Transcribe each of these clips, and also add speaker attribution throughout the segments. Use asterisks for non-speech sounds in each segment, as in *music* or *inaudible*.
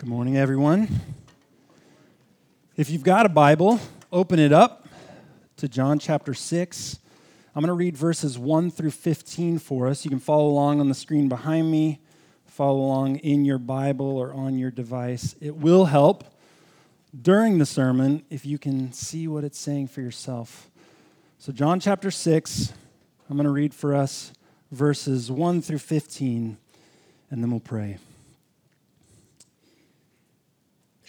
Speaker 1: Good morning, everyone. If you've got a Bible, open it up to John chapter 6. I'm going to read verses 1 through 15 for us. You can follow along on the screen behind me, follow along in your Bible or on your device. It will help during the sermon if you can see what it's saying for yourself. So, John chapter 6, I'm going to read for us verses 1 through 15, and then we'll pray.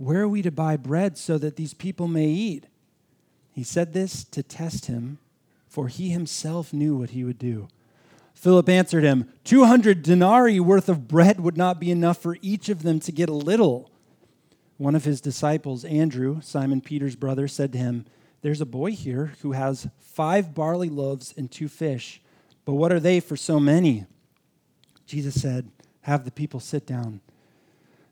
Speaker 1: where are we to buy bread so that these people may eat? He said this to test him, for he himself knew what he would do. Philip answered him, 200 denarii worth of bread would not be enough for each of them to get a little. One of his disciples, Andrew, Simon Peter's brother, said to him, There's a boy here who has five barley loaves and two fish, but what are they for so many? Jesus said, Have the people sit down.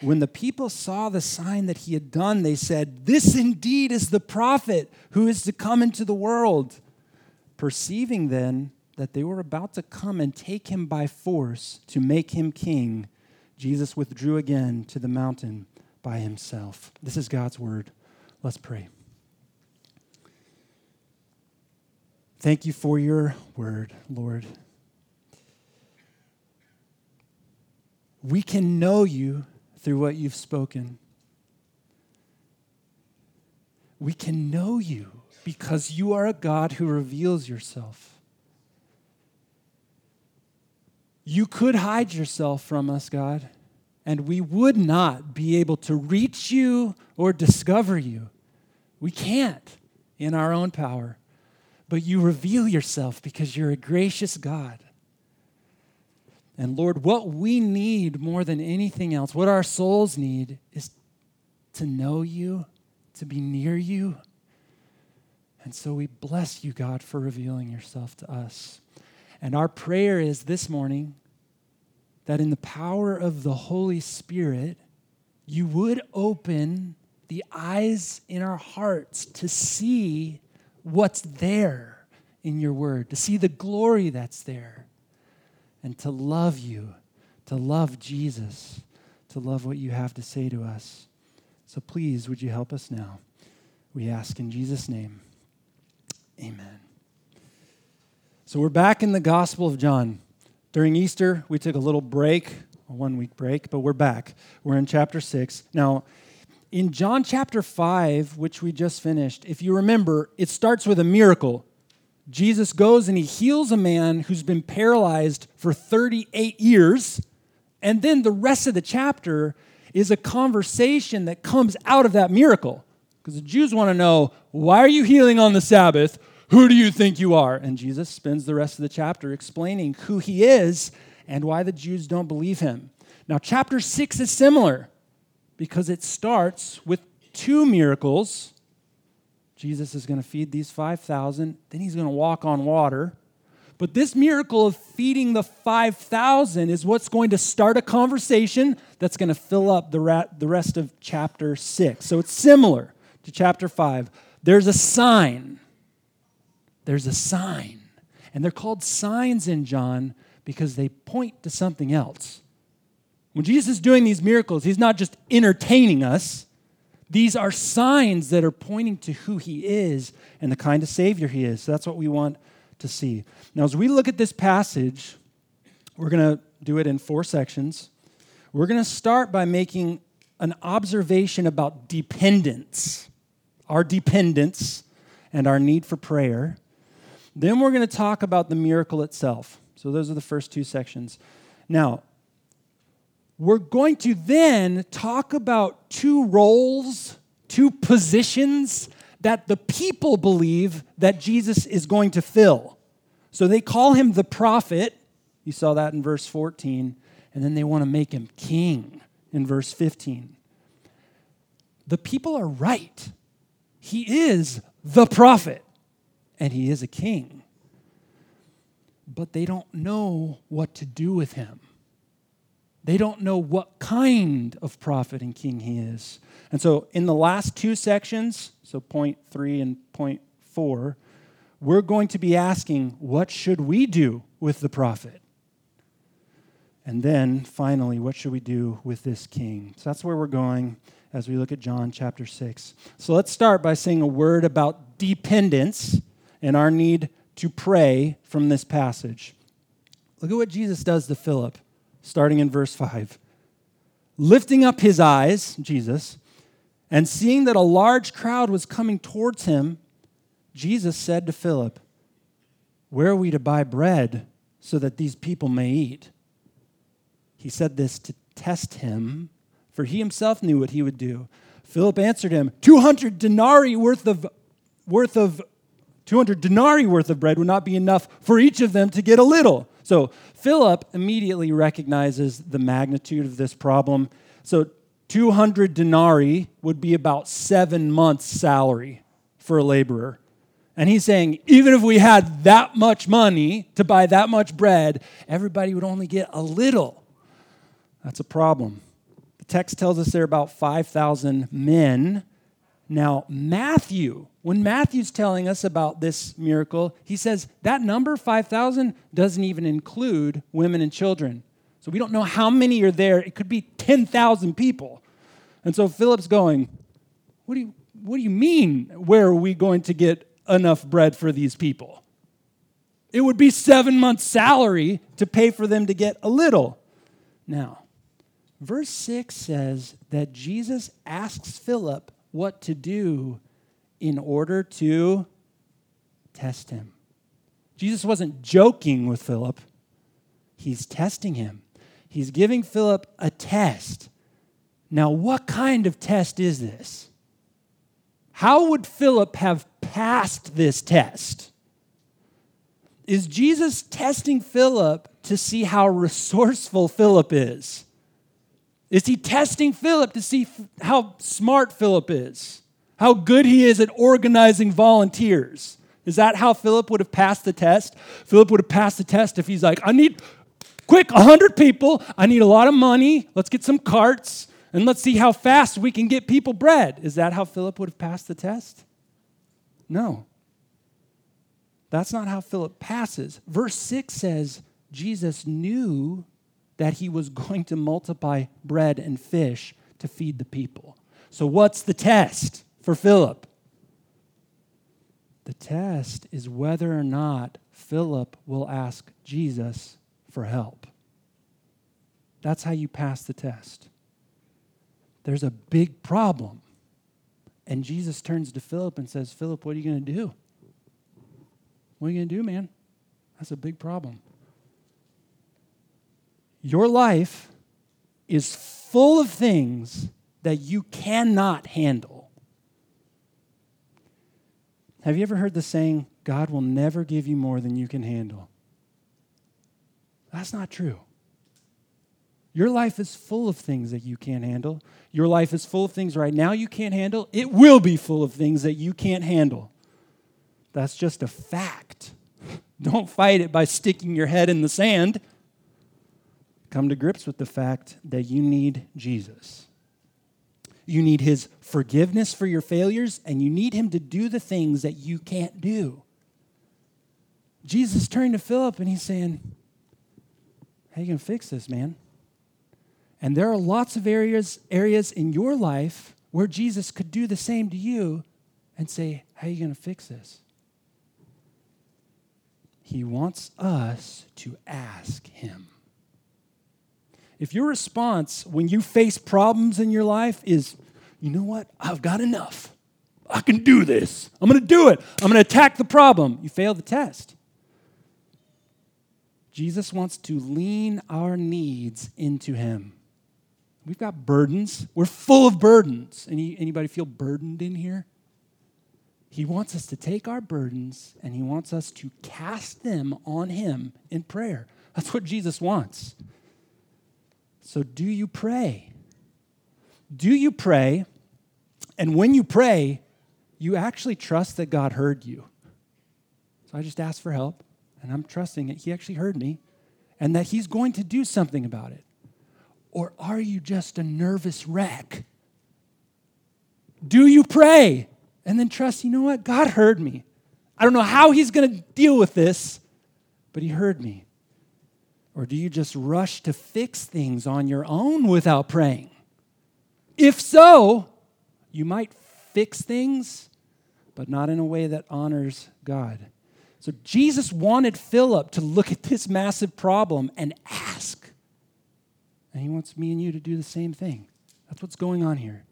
Speaker 1: When the people saw the sign that he had done, they said, This indeed is the prophet who is to come into the world. Perceiving then that they were about to come and take him by force to make him king, Jesus withdrew again to the mountain by himself. This is God's word. Let's pray. Thank you for your word, Lord. We can know you through what you've spoken. We can know you because you are a God who reveals yourself. You could hide yourself from us, God, and we would not be able to reach you or discover you. We can't in our own power, but you reveal yourself because you're a gracious God. And Lord, what we need more than anything else, what our souls need, is to know you, to be near you. And so we bless you, God, for revealing yourself to us. And our prayer is this morning that in the power of the Holy Spirit, you would open the eyes in our hearts to see what's there in your word, to see the glory that's there and to love you, to love Jesus, to love what you have to say to us. So please, would you help us now? We ask in Jesus' name. Amen. So we're back in the Gospel of John. During Easter, we took a little break, a one week break, but we're back. We're in chapter 6. Now, in John chapter 5, which we just finished, if you remember, it starts with a miracle. Jesus goes and he heals a man who's been paralyzed for 38 years. And then the rest of the chapter is a conversation that comes out of that miracle. Because the Jews want to know, why are you healing on the Sabbath? Who do you think you are? And Jesus spends the rest of the chapter explaining who he is and why the Jews don't believe him. Now, chapter 6 is similar because it starts with two miracles Jesus is going to feed these 5,000, then he's going to walk on water. But this miracle of feeding the 5,000 is what's going to start a conversation that's going to fill up the, ra- the rest of chapter 6. So it's similar to chapter 5. There's a sign. There's a sign. And they're called signs in John because they point to something else. When Jesus is doing these miracles, he's not just entertaining us, these are signs that are pointing to who he is and the kind of Savior he is. So that's what we want to see. Now, as we look at this passage, we're going to do it in four sections. We're going to start by making an observation about dependence, our dependence, and our need for prayer. Then we're going to talk about the miracle itself. So those are the first two sections. Now, we're going to then talk about two roles, two positions that the people believe that Jesus is going to fill. So they call him the prophet. You saw that in verse 14. And then they want to make him king in verse 15. The people are right. He is the prophet and he is a king. But they don't know what to do with him. They don't know what kind of prophet and king he is. And so, in the last two sections, so point three and point four, we're going to be asking, what should we do with the prophet? And then, finally, what should we do with this king? So that's where we're going as we look at John chapter 6. So let's start by saying a word about dependence and our need to pray from this passage. Look at what Jesus does to Philip, starting in verse 5. Lifting up his eyes, Jesus, and seeing that a large crowd was coming towards him, Jesus said to Philip, Where are we to buy bread so that these people may eat? He said this to test him, for he himself knew what he would do. Philip answered him, 200 denarii worth of, worth of 200 denarii worth of bread would not be enough for each of them to get a little. So Philip immediately recognizes the magnitude of this problem. So 200 denarii would be about seven months' salary for a laborer. And he's saying, even if we had that much money to buy that much bread, everybody would only get a little. That's a problem. The text tells us there are about 5,000 men. Now, Matthew, when Matthew's telling us about this miracle, he says that number, 5,000, doesn't even include women and children. So we don't know how many are there. It could be 10,000 people. And so Philip's going, what do, you, what do you mean, where are we going to get enough bread for these people? It would be seven months' salary to pay for them to get a little. Now, Verse 6 says that Jesus asks Philip what to do in order to test him. Jesus wasn't joking with Philip, he's testing him. He's giving Philip a test. Now, what kind of test is this? How would Philip have passed this test? Is Jesus testing Philip to see how resourceful Philip is? Is he testing Philip to see how smart Philip is? How good he is at organizing volunteers? Is that how Philip would have passed the test? Philip would have passed the test if he's like, I need quick 100 people, I need a lot of money, let's get some carts, and let's see how fast we can get people bread. Is that how Philip would have passed the test? No. That's not how Philip passes. Verse 6 says, Jesus knew that he was *laughs* going to multiply bread and fish to feed the people. So, what's the test for Philip? The test is whether or not Philip will ask Jesus for help. That's how you pass the test. There's a big problem. And Jesus turns to Philip and says, Philip, what are you going to do? What are you going to do, man? That's a big problem. Your life is full of things that you cannot handle. Have you ever heard the saying, God will never give you more than you can handle? That's not true. Your life is full of things that you can't handle. Your life is full of things right now you can't handle. It will be full of things that you can't handle. That's just a fact. *laughs* Don't fight it by sticking your head in the sand come to grips with the fact that you need Jesus. You need his forgiveness for your failures, and you need him to do the things that you can't do. Jesus turned to Philip and he's saying, How you gonna fix this, man? And there are lots of areas, areas in your life where Jesus could do the same to you and say, How are you gonna fix this? He wants us to ask him. If your response when you face problems in your life is, you know what, I've got enough, I can do this. I'm going to do it. I'm going to attack the problem. You fail the test. Jesus wants to lean our needs into him. We've got burdens. We're full of burdens. Any, anybody feel burdened in here? He wants us to take our burdens and he wants us to cast them on him in prayer. That's what Jesus wants. So, do you pray? Do you pray? And when you pray, you actually trust that God heard you. So I just asked for help, and I'm trusting that He actually heard me and that He's going to do something about it. Or are you just a nervous wreck? Do you pray and then trust, you know what? God heard me. I don't know how He's going to deal with this, but He heard me. Or do you just rush to fix things on your own without praying? If so, you might fix things, but not in a way that honors God. So Jesus wanted Philip to look at this massive problem and ask. And he wants me and you to do the same thing. That's what's going on here.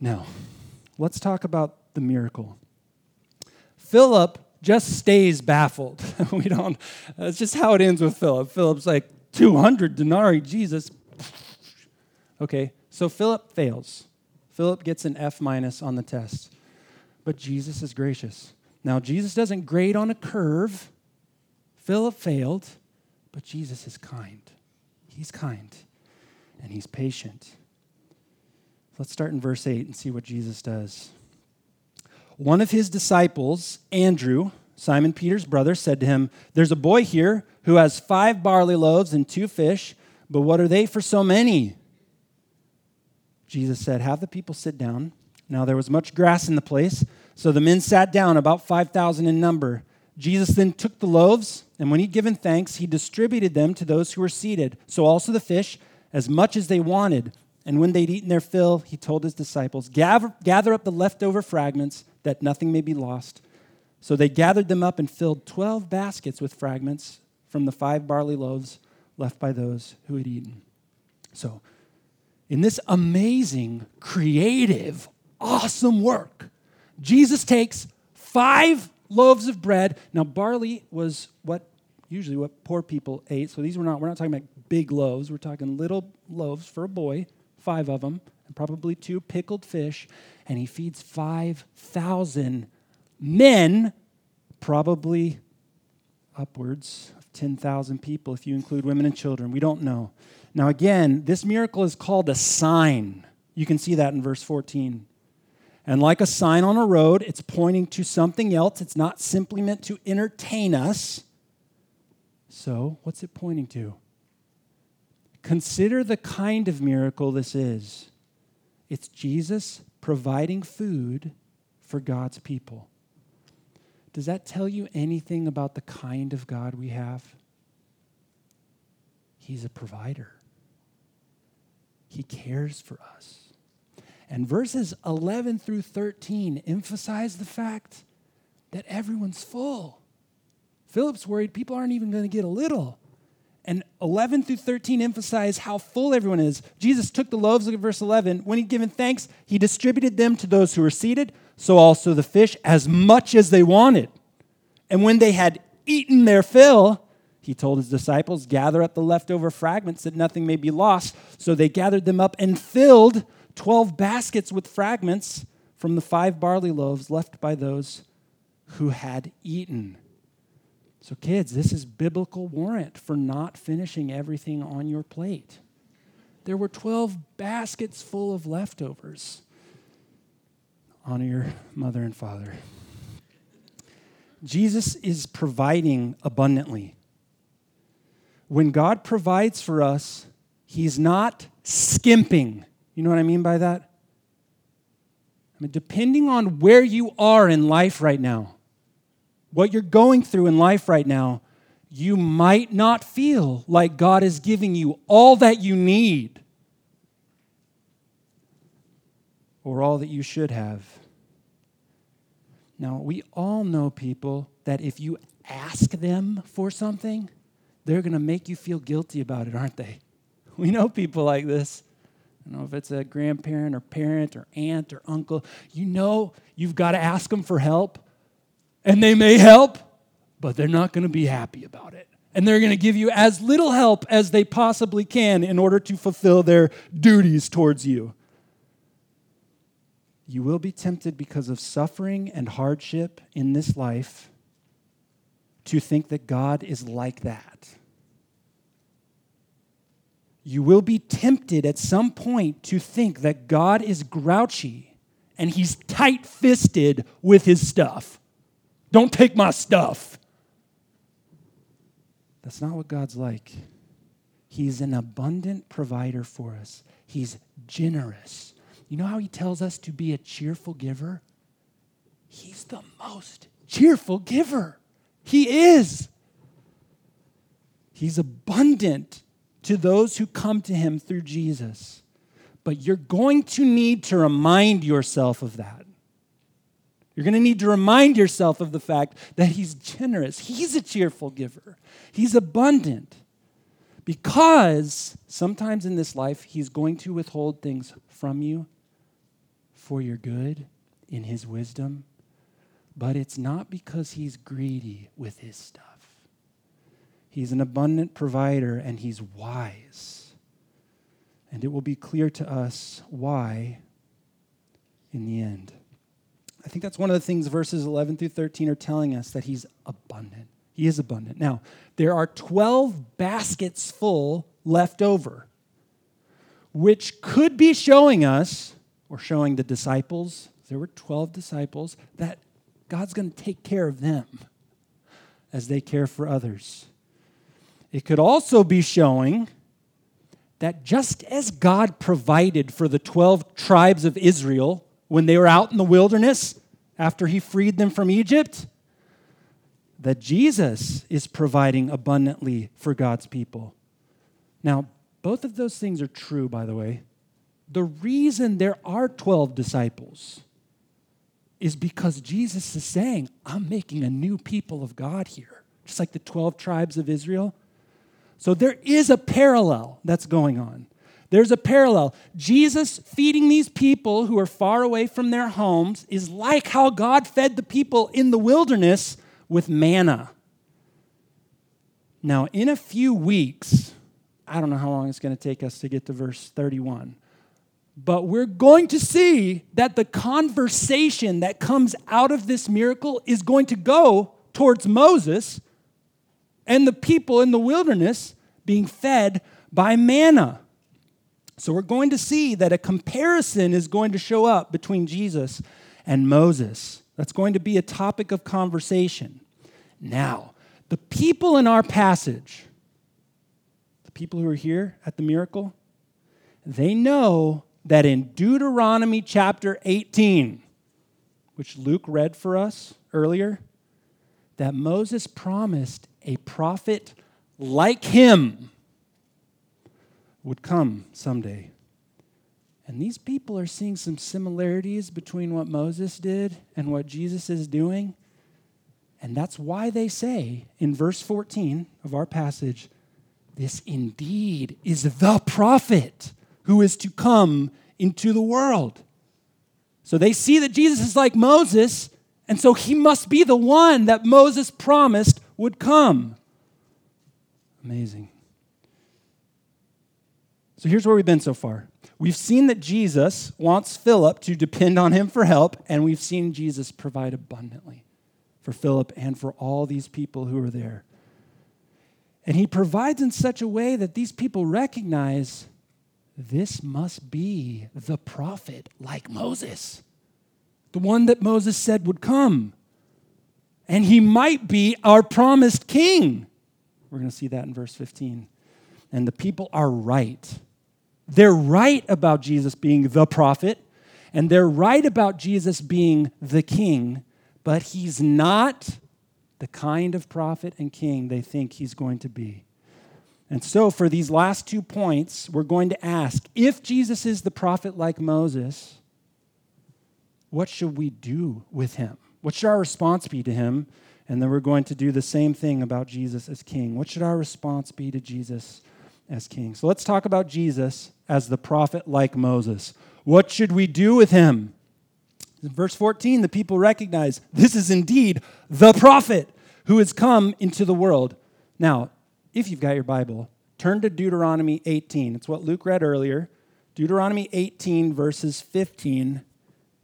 Speaker 1: Now, let's talk about the miracle. Philip just stays baffled. *laughs* we don't, that's just how it ends with Philip. Philip's like, 200 denarii, Jesus. Okay, so Philip fails. Philip gets an F minus on the test. But Jesus is gracious. Now, Jesus doesn't grade on a curve. Philip failed, but Jesus is kind. He's kind and he's patient. Let's start in verse 8 and see what Jesus does. One of his disciples, Andrew, Simon Peter's brother, said to him, There's a boy here who has five barley loaves and two fish, but what are they for so many? Jesus said, Have the people sit down. Now there was much grass in the place, so the men sat down, about 5,000 in number. Jesus then took the loaves, and when he'd given thanks, he distributed them to those who were seated, so also the fish, as much as they wanted. And when they'd eaten their fill, he told his disciples, Gather, gather up the leftover fragments, that nothing may be lost. So they gathered them up and filled 12 baskets with fragments from the five barley loaves left by those who had eaten. So, in this amazing, creative, awesome work. Jesus takes five loaves of bread. Now, barley was what usually what poor people ate. So these were not, we're not talking about big loaves. We're talking little loaves for a boy, five of them, and probably two pickled fish. And he feeds 5,000 men, probably upwards of 10,000 people if you include women and children. We don't know. Now, again, this miracle is called a sign. You can see that in verse 14. And like a sign on a road, it's pointing to something else. It's not simply meant to entertain us. So, what's it pointing to? Consider the kind of miracle this is it's Jesus providing food for God's people. Does that tell you anything about the kind of God we have? He's a provider. He cares for us. And verses 11 through 13 emphasize the fact that everyone's full. Philip's worried people aren't even going to get a little. And 11 through 13 emphasize how full everyone is. Jesus took the loaves, look at verse 11. When he'd given thanks, he distributed them to those who were seated, so also the fish, as much as they wanted. And when they had eaten their fill, he told his disciples, Gather up the leftover fragments that nothing may be lost. So they gathered them up and filled 12 baskets with fragments from the five barley loaves left by those who had eaten. So, kids, this is biblical warrant for not finishing everything on your plate. There were 12 baskets full of leftovers. Honor your mother and father. Jesus is providing abundantly when God provides for us, He's not skimping. You know what I mean by that? I mean, depending on where you are in life right now, what you're going through in life right now, you might not feel like God is giving you all that you need or all that you should have. Now, we all know people that if you ask them for something, they're going to make you feel guilty about it, aren't they? *laughs* We know people like this. I don't know if it's a grandparent or parent or aunt or uncle. You know you've got to ask them for help, and they may help, but they're not going to be happy about it. And they're going to give you as little help as they possibly can in order to fulfill their duties towards you. You will be tempted because of suffering and hardship in this life to think that God is like that. You will be tempted at some point to think that God is grouchy and he's tight fisted with his stuff. Don't take my stuff. That's not what God's like. He's an abundant provider for us, He's generous. You know how He tells us to be a cheerful giver? He's the most cheerful giver. He is. He's abundant to those who come to Him through Jesus. But you're going to need to remind yourself of that. You're going to need to remind yourself of the fact that He's generous. He's a cheerful giver, He's abundant. Because sometimes in this life, He's going to withhold things from you for your good in His wisdom. But it's not because He's greedy with His stuff. He's an abundant provider and He's wise. And it will be clear to us why in the end. I think that's one of the things verses 11 through 13 are telling us that he's abundant. He is abundant. Now, there are 12 baskets full left over, which could be showing us, or showing the disciples, there were 12 disciples, that God's going to take care of them as they care for others. It could also be showing that just as God provided for the 12 tribes of Israel when they were out in the wilderness after he freed them from Egypt, that Jesus is providing abundantly for God's people. Now, both of those things are true, by the way. The reason there are 12 disciples is because Jesus is saying, I'm making a new people of God here, just like the 12 tribes of Israel. So there is a parallel that's going on. There's a parallel. Jesus feeding these people who are far away from their homes is like how God fed the people in the wilderness with manna. Now, in a few weeks, I don't know how long it's going to take us to get to verse 31, but we're going to see that the conversation that comes out of this miracle is going to go towards Moses and the people in the wilderness being fed by manna. So we're going to see that a comparison is going to show up between Jesus and Moses. That's going to be a topic of conversation. Now, the people in our passage, the people who are here at the miracle, they know that in Deuteronomy chapter 18, which Luke read for us earlier, that Moses promised a prophet like him would come someday. And these people are seeing some similarities between what Moses did and what Jesus is doing. And that's why they say in verse 14 of our passage, this indeed is the prophet who is to come into the world. So they see that Jesus is like Moses, and so he must be the one that Moses promised would come. Amazing. So here's where we've been so far. We've seen that Jesus wants Philip to depend on him for help, and we've seen Jesus provide abundantly for Philip and for all these people who are there. And he provides in such a way that these people recognize this must be the prophet like Moses, the one that Moses said would come. And he might be our promised king. We're going to see that in verse 15. And the people are right. They're right about Jesus being the prophet, and they're right about Jesus being the king, but he's not the kind of prophet and king they think he's going to be. And so, for these last two points, we're going to ask if Jesus is the prophet like Moses, what should we do with him? What should our response be to him? And then we're going to do the same thing about Jesus as king. What should our response be to Jesus as king. So let's talk about Jesus as the prophet like Moses. What should we do with him? In verse 14, the people recognize this is indeed the prophet who has come into the world. Now, if you've got your Bible, turn to Deuteronomy 18. It's what Luke read earlier. Deuteronomy 18, verses 15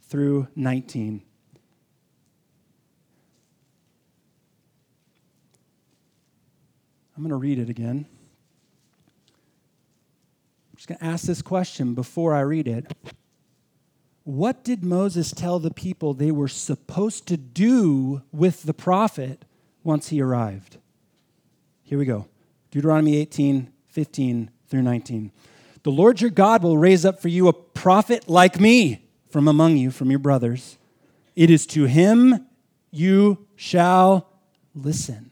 Speaker 1: through 19. I'm going to read it again. Just going to ask this question before I read it. What did Moses tell the people they were supposed to do with the prophet once he arrived? Here we go Deuteronomy 18, 15 through 19. The Lord your God will raise up for you a prophet like me from among you, from your brothers. It is to him you shall listen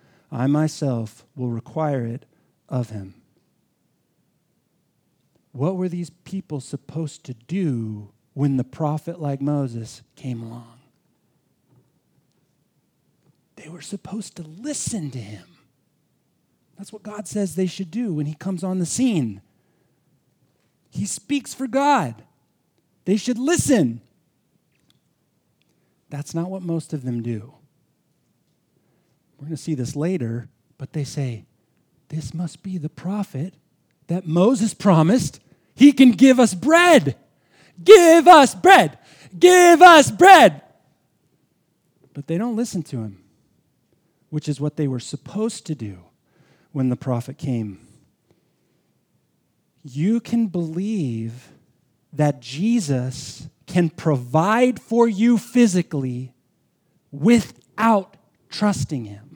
Speaker 1: I myself will require it of him. What were these people supposed to do when the prophet like Moses came along? They were supposed to listen to him. That's what God says they should do when he comes on the scene. He speaks for God. They should listen. That's not what most of them do. We're going to see this later, but they say, This must be the prophet that Moses promised. He can give us bread. Give us bread. Give us bread. But they don't listen to him, which is what they were supposed to do when the prophet came. You can believe that Jesus can provide for you physically without trusting him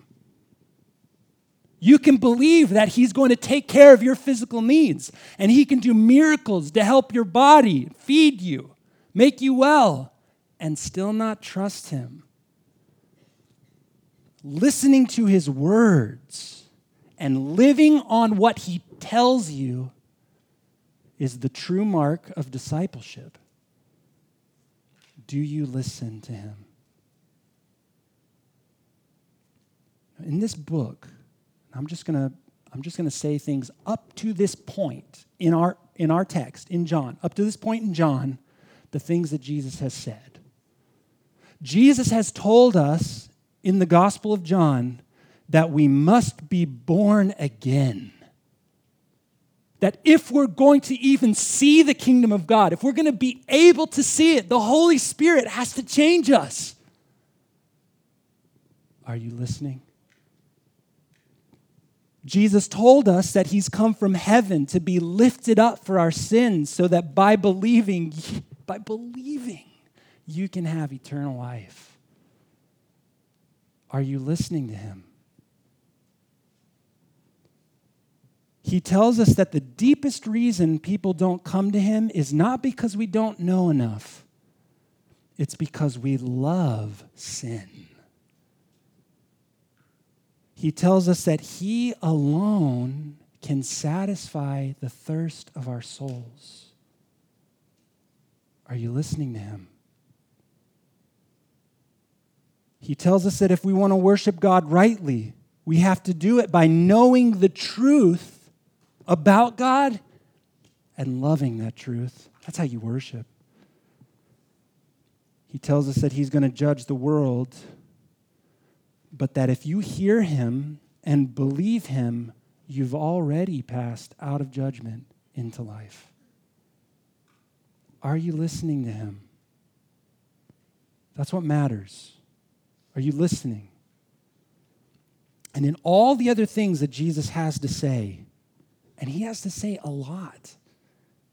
Speaker 1: you can believe that He's going to take care of your physical needs and He can do miracles to help your body, feed you, make you well, and still not trust Him. Listening to His words and living on what He tells you is the true mark of discipleship. Do you listen to Him? In this book, I'm just going to I'm just going to say things up to this point in our in our text in John. Up to this point in John, the things that Jesus has said. Jesus has told us in the Gospel of John that we must be born again. That if we're going to even see the kingdom of God, if we're going to be able to see it, the Holy Spirit has to change us. Are you listening? Jesus told us that he's come from heaven to be lifted up for our sins so that by believing, *laughs* by believing, you can have eternal life. Are you listening to him? He tells us that the deepest reason people don't come to him is not because we don't know enough, it's because we love sin he tells us that He alone can satisfy the thirst of our souls. Are you listening to Him? He tells us that if we want to worship God rightly, we have to do it by knowing the truth about God and loving that truth. That's how you worship. He tells us that He's going to judge the world but that if you hear him and believe him, you've already passed out of judgment into life. Are you listening to him? That's what matters. Are you listening? And in all the other things that Jesus has to say, and he has to say a lot,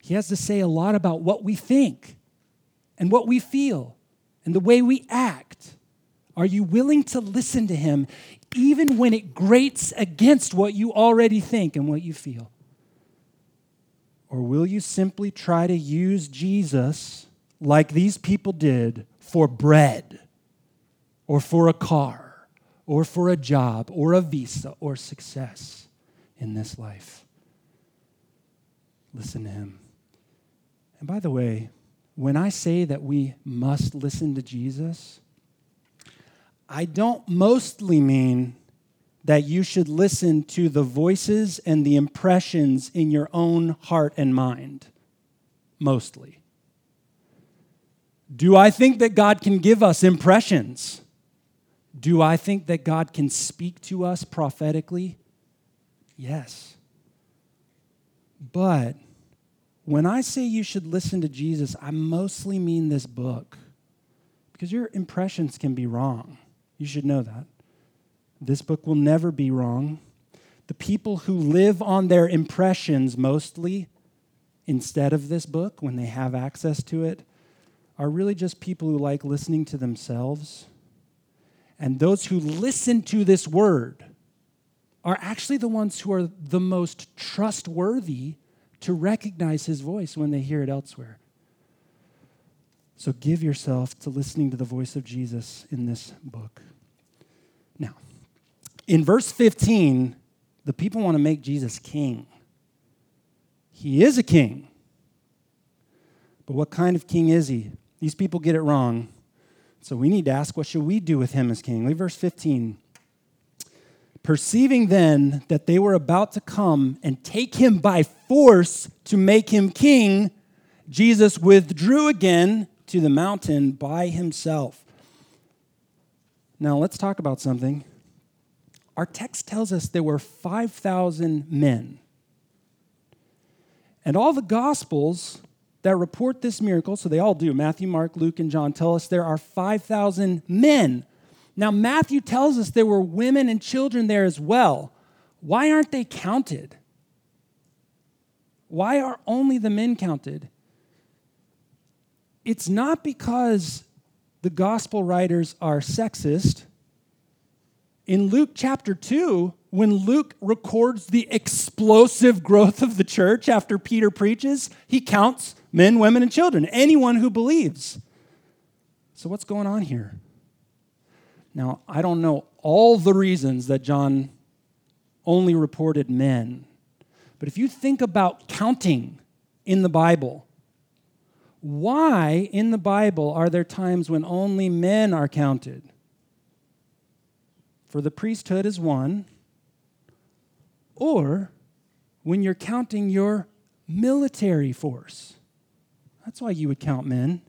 Speaker 1: he has to say a lot about what we think and what we feel and the way we act are you willing to listen to him even when it grates against what you already think and what you feel? Or will you simply try to use Jesus like these people did for bread or for a car or for a job or a visa or success in this life? Listen to him. And by the way, when I say that we must listen to Jesus, I don't mostly mean that you should listen to the voices and the impressions in your own heart and mind. Mostly. Do I think that God can give us impressions? Do I think that God can speak to us prophetically? Yes. But when I say you should listen to Jesus, I mostly mean this book because your impressions can be wrong. You should know that. This book will never be wrong. The people who live on their impressions mostly instead of this book, when they have access to it, are really just people who like listening to themselves. And those who listen to this word are actually the ones who are the most trustworthy to recognize his voice when they hear it elsewhere. So give yourself to listening to the voice of Jesus in this book. Now, in verse 15, the people want to make Jesus king. He is a king. But what kind of king is he? These people get it wrong. So we need to ask, what should we do with him as king? Leave verse 15. Perceiving then that they were about to come and take him by force to make him king, Jesus withdrew again to the mountain by himself. Now let's talk about something our text tells us there were 5,000 men. And all the gospels that report this miracle, so they all do, Matthew, Mark, Luke, and John tell us there are 5,000 men. Now, Matthew tells us there were women and children there as well. Why aren't they counted? Why are only the men counted? It's not because the gospel writers are sexist in Luke chapter 2, when Luke records the explosive growth of the church after Peter preaches, he counts men, women, and children, anyone who believes. So, what's going on here? Now, I don't know all the reasons that John only reported men, but if you think about counting in the Bible, why in the Bible are there times when only men are counted? for the priesthood is one, or when you're counting your military force. That's why you would count men.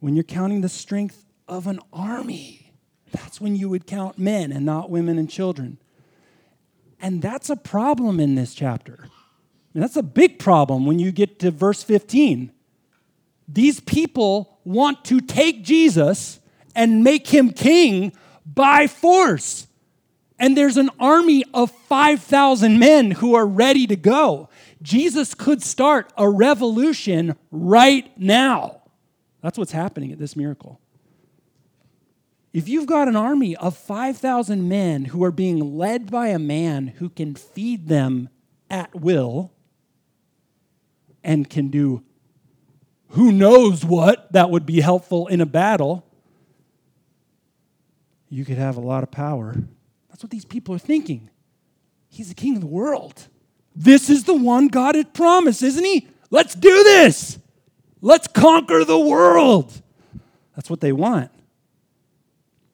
Speaker 1: When you're counting the strength of an army, that's when you would count men and not women and children. And that's a problem in this chapter. And that's a big problem when you get to verse 15. These people want to take Jesus and make him king by force. And there's an army of 5,000 men who are ready to go. Jesus could start a revolution right now. That's what's happening at this miracle. If you've got an army of 5,000 men who are being led by a man who can feed them at will and can do who knows what that would be helpful in a battle, you could have a lot of power. That's what these people are thinking. He's the king of the world. This is the one God had promised, isn't he? Let's do this. Let's conquer the world. That's what they want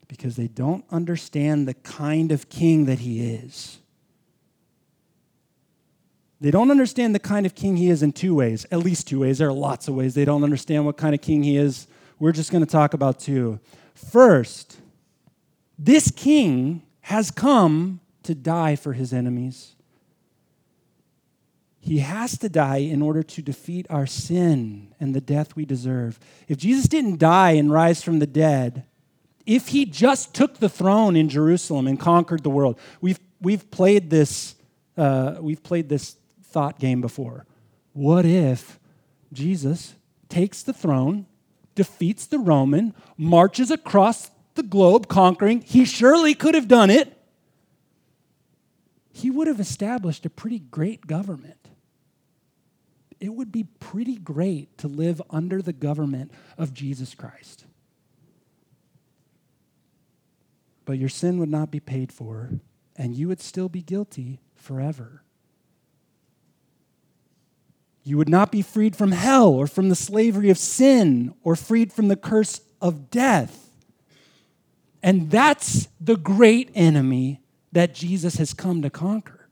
Speaker 1: because they don't understand the kind of king that he is. They don't understand the kind of king he is in two ways, at least two ways. There are lots of ways they don't understand what kind of king he is. We're just going to talk about two. First, this king has come to die for his enemies. He has to die in order to defeat our sin and the death we deserve. If Jesus didn't die and rise from the dead, if he just took the throne in Jerusalem and conquered the world, we've, we've, played this, uh, we've played this thought game before. What if Jesus takes the throne, defeats the Roman, marches across the globe conquering. He surely could have done it. He would have established a pretty great government. it would be pretty great to live under the government of Jesus Christ. But your sin would not be paid for, and you would still be guilty forever. You would not be freed from hell or from the slavery of sin or freed from the curse of death. And that's the great enemy that Jesus has come to conquer.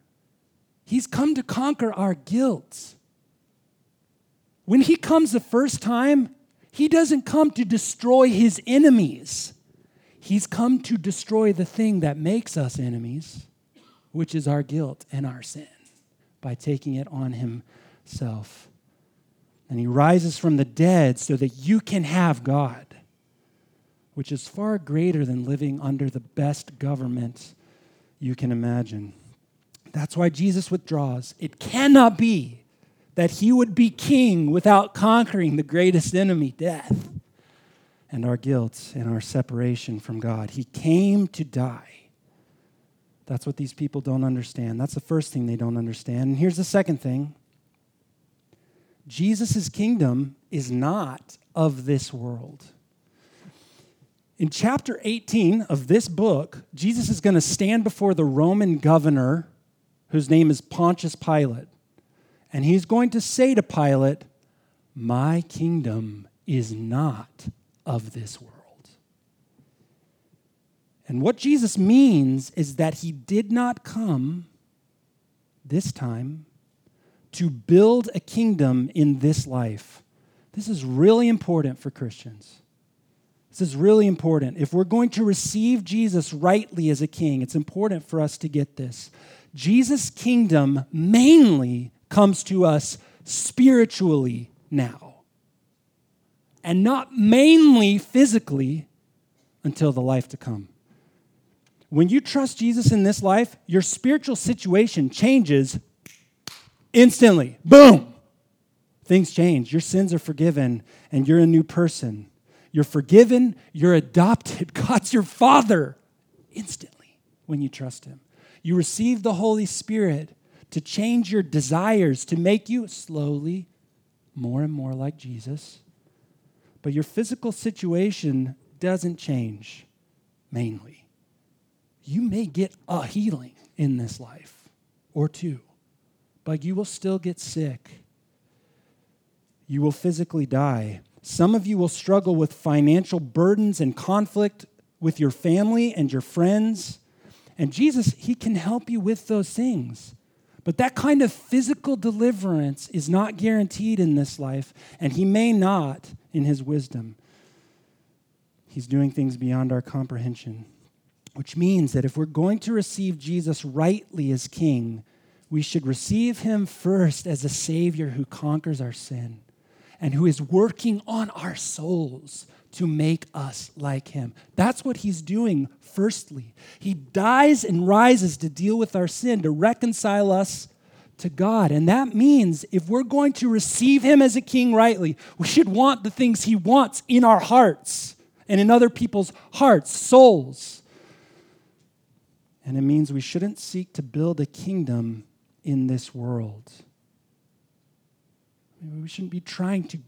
Speaker 1: He's come to conquer our guilt. When he comes the first time, he doesn't come to destroy his enemies. He's come to destroy the thing that makes us enemies, which is our guilt and our sin, by taking it on himself. And he rises from the dead so that you can have God, which is far greater than living under the best government you can imagine. That's why Jesus withdraws. It cannot be that he would be king without conquering the greatest enemy, death and our guilt and our separation from God. He came to die. That's what these people don't understand. That's the first thing they don't understand. And here's the second thing Jesus' kingdom is not of this world. In chapter 18 of this book, Jesus is going to stand before the Roman governor, whose name is Pontius Pilate. And he's going to say to Pilate, My kingdom is not of this world. And what Jesus means is that he did not come this time to build a kingdom in this life. This is really important for Christians. This is really important. If we're going to receive Jesus rightly as a king, it's important for us to get this. Jesus' kingdom mainly comes to us spiritually now and not mainly physically until the life to come. When you trust Jesus in this life, your spiritual situation changes instantly. Boom! Things change. Your sins are forgiven, and you're a new person. You're forgiven, you're adopted. *laughs* God's your father instantly when you trust Him. You receive the Holy Spirit to change your desires, to make you slowly more and more like Jesus but your physical situation doesn't change mainly. You may get a healing in this life or two, but you will still get sick. You will physically die. Some of you will struggle with financial burdens and conflict with your family and your friends. And Jesus, He can help you with those things. But that kind of physical deliverance is not guaranteed in this life, and He may not in His wisdom. He's doing things beyond our comprehension, which means that if we're going to receive Jesus rightly as King, we should receive Him first as a Savior who conquers our sin and who is working on our souls to make us like him. That's what he's doing, firstly. He dies and rises to deal with our sin, to reconcile us to God. And that means if we're going to receive him as a king rightly, we should want the things he wants in our hearts and in other people's hearts, souls. And it means we shouldn't seek to build a kingdom in this world. We shouldn't be trying to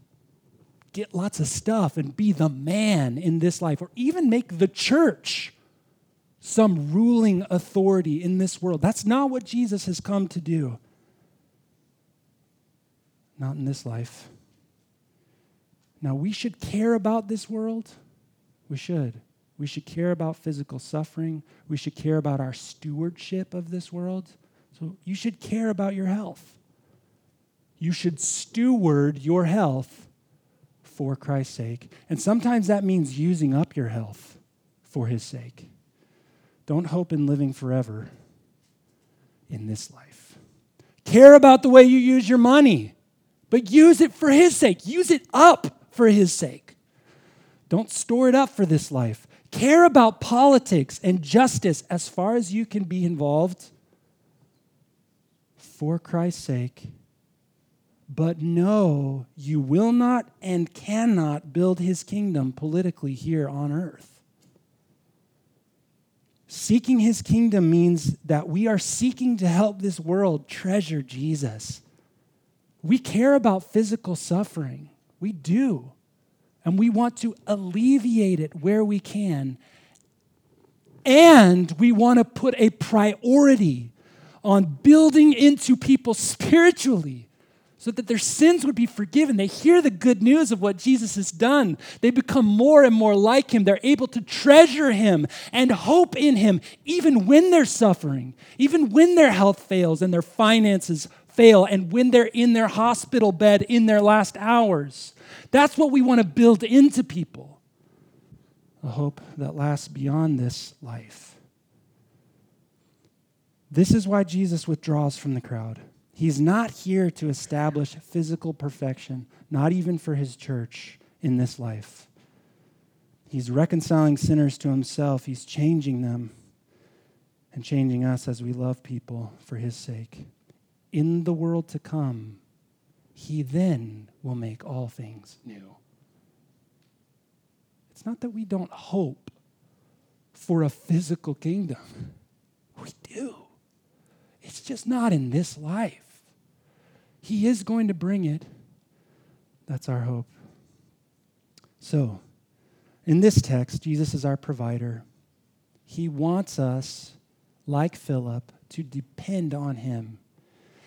Speaker 1: get lots of stuff and be the man in this life, or even make the church some ruling authority in this world. That's not what Jesus has come to do. Not in this life. Now, we should care about this world. We should. We should care about physical suffering. We should care about our stewardship of this world. So, you should care about your health. You should steward your health for Christ's sake. And sometimes that means using up your health for his sake. Don't hope in living forever in this life. Care about the way you use your money, but use it for his sake. Use it up for his sake. Don't store it up for this life. Care about politics and justice as far as you can be involved for Christ's sake but no, you will not and cannot build his kingdom politically here on earth. Seeking his kingdom means that we are seeking to help this world treasure Jesus We care about physical suffering. We do. And we want to alleviate it where we can. And we want to put a priority on building into people spiritually so that their sins would be forgiven. They hear the good news of what Jesus has done. They become more and more like him. They're able to treasure him and hope in him, even when they're suffering, even when their health fails and their finances fail, and when they're in their hospital bed in their last hours. That's what we want to build into people a hope that lasts beyond this life. This is why Jesus withdraws from the crowd. He's not here to establish physical perfection, not even for his church in this life. He's reconciling sinners to himself, he's changing them and changing us as we love people for his sake. In the world to come, he then will make all things new. It's not that we don't hope for a physical kingdom, *laughs* we do. It's just not in this life. He is going to bring it. That's our hope. So, in this text, Jesus is our provider. He wants us, like Philip, to depend on him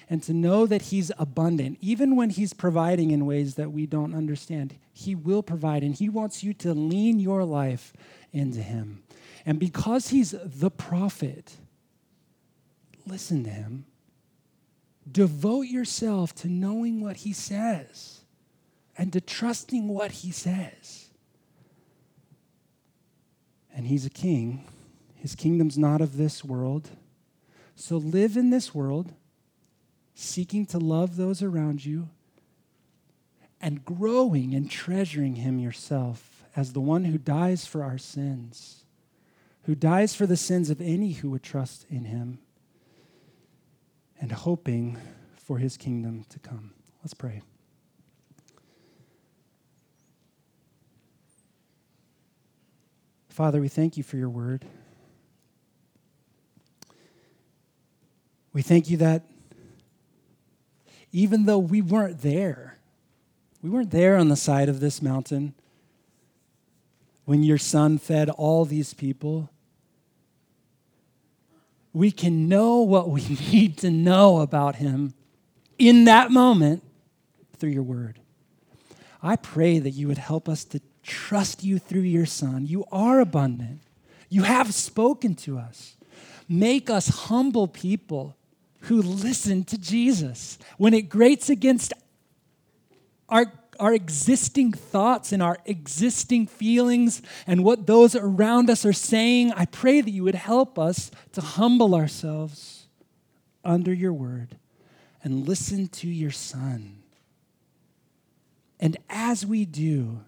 Speaker 1: and to know that he's abundant. Even when he's providing in ways that we don't understand, he will provide. And he wants you to lean your life into him. And because he's the prophet, listen to him. Devote yourself to knowing what he says and to trusting what he says. And he's a king. His kingdom's not of this world. So live in this world, seeking to love those around you and growing and treasuring him yourself as the one who dies for our sins, who dies for the sins of any who would trust in him and hoping for his kingdom to come. Let's pray. Father, we thank you for your word. We thank you that even though we weren't there, we weren't there on the side of this mountain when your son fed all these people we can know what we *laughs* need to know about him in that moment through your word. I pray that you would help us to trust you through your son. You are abundant, you have spoken to us. Make us humble people who listen to Jesus. When it grates against our our existing thoughts and our existing feelings and what those around us are saying, I pray that you would help us to humble ourselves under your word and listen to your Son. And as we do,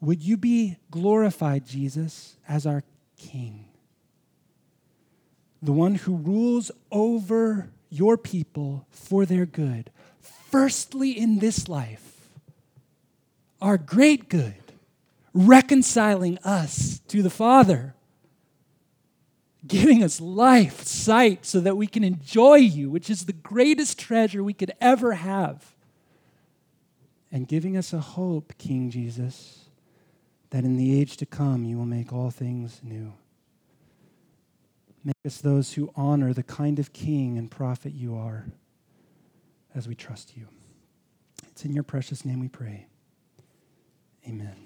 Speaker 1: would you be glorified, Jesus, as our King? The one who rules over your people for their good, firstly in this life our great good, reconciling us to the Father, giving us life, sight, so that we can enjoy you, which is the greatest treasure we could ever have, and giving us a hope, King Jesus, that in the age to come you will make all things new. Make us those who honor the kind of king and prophet you are as we trust you. It's in your precious name we pray. Amen.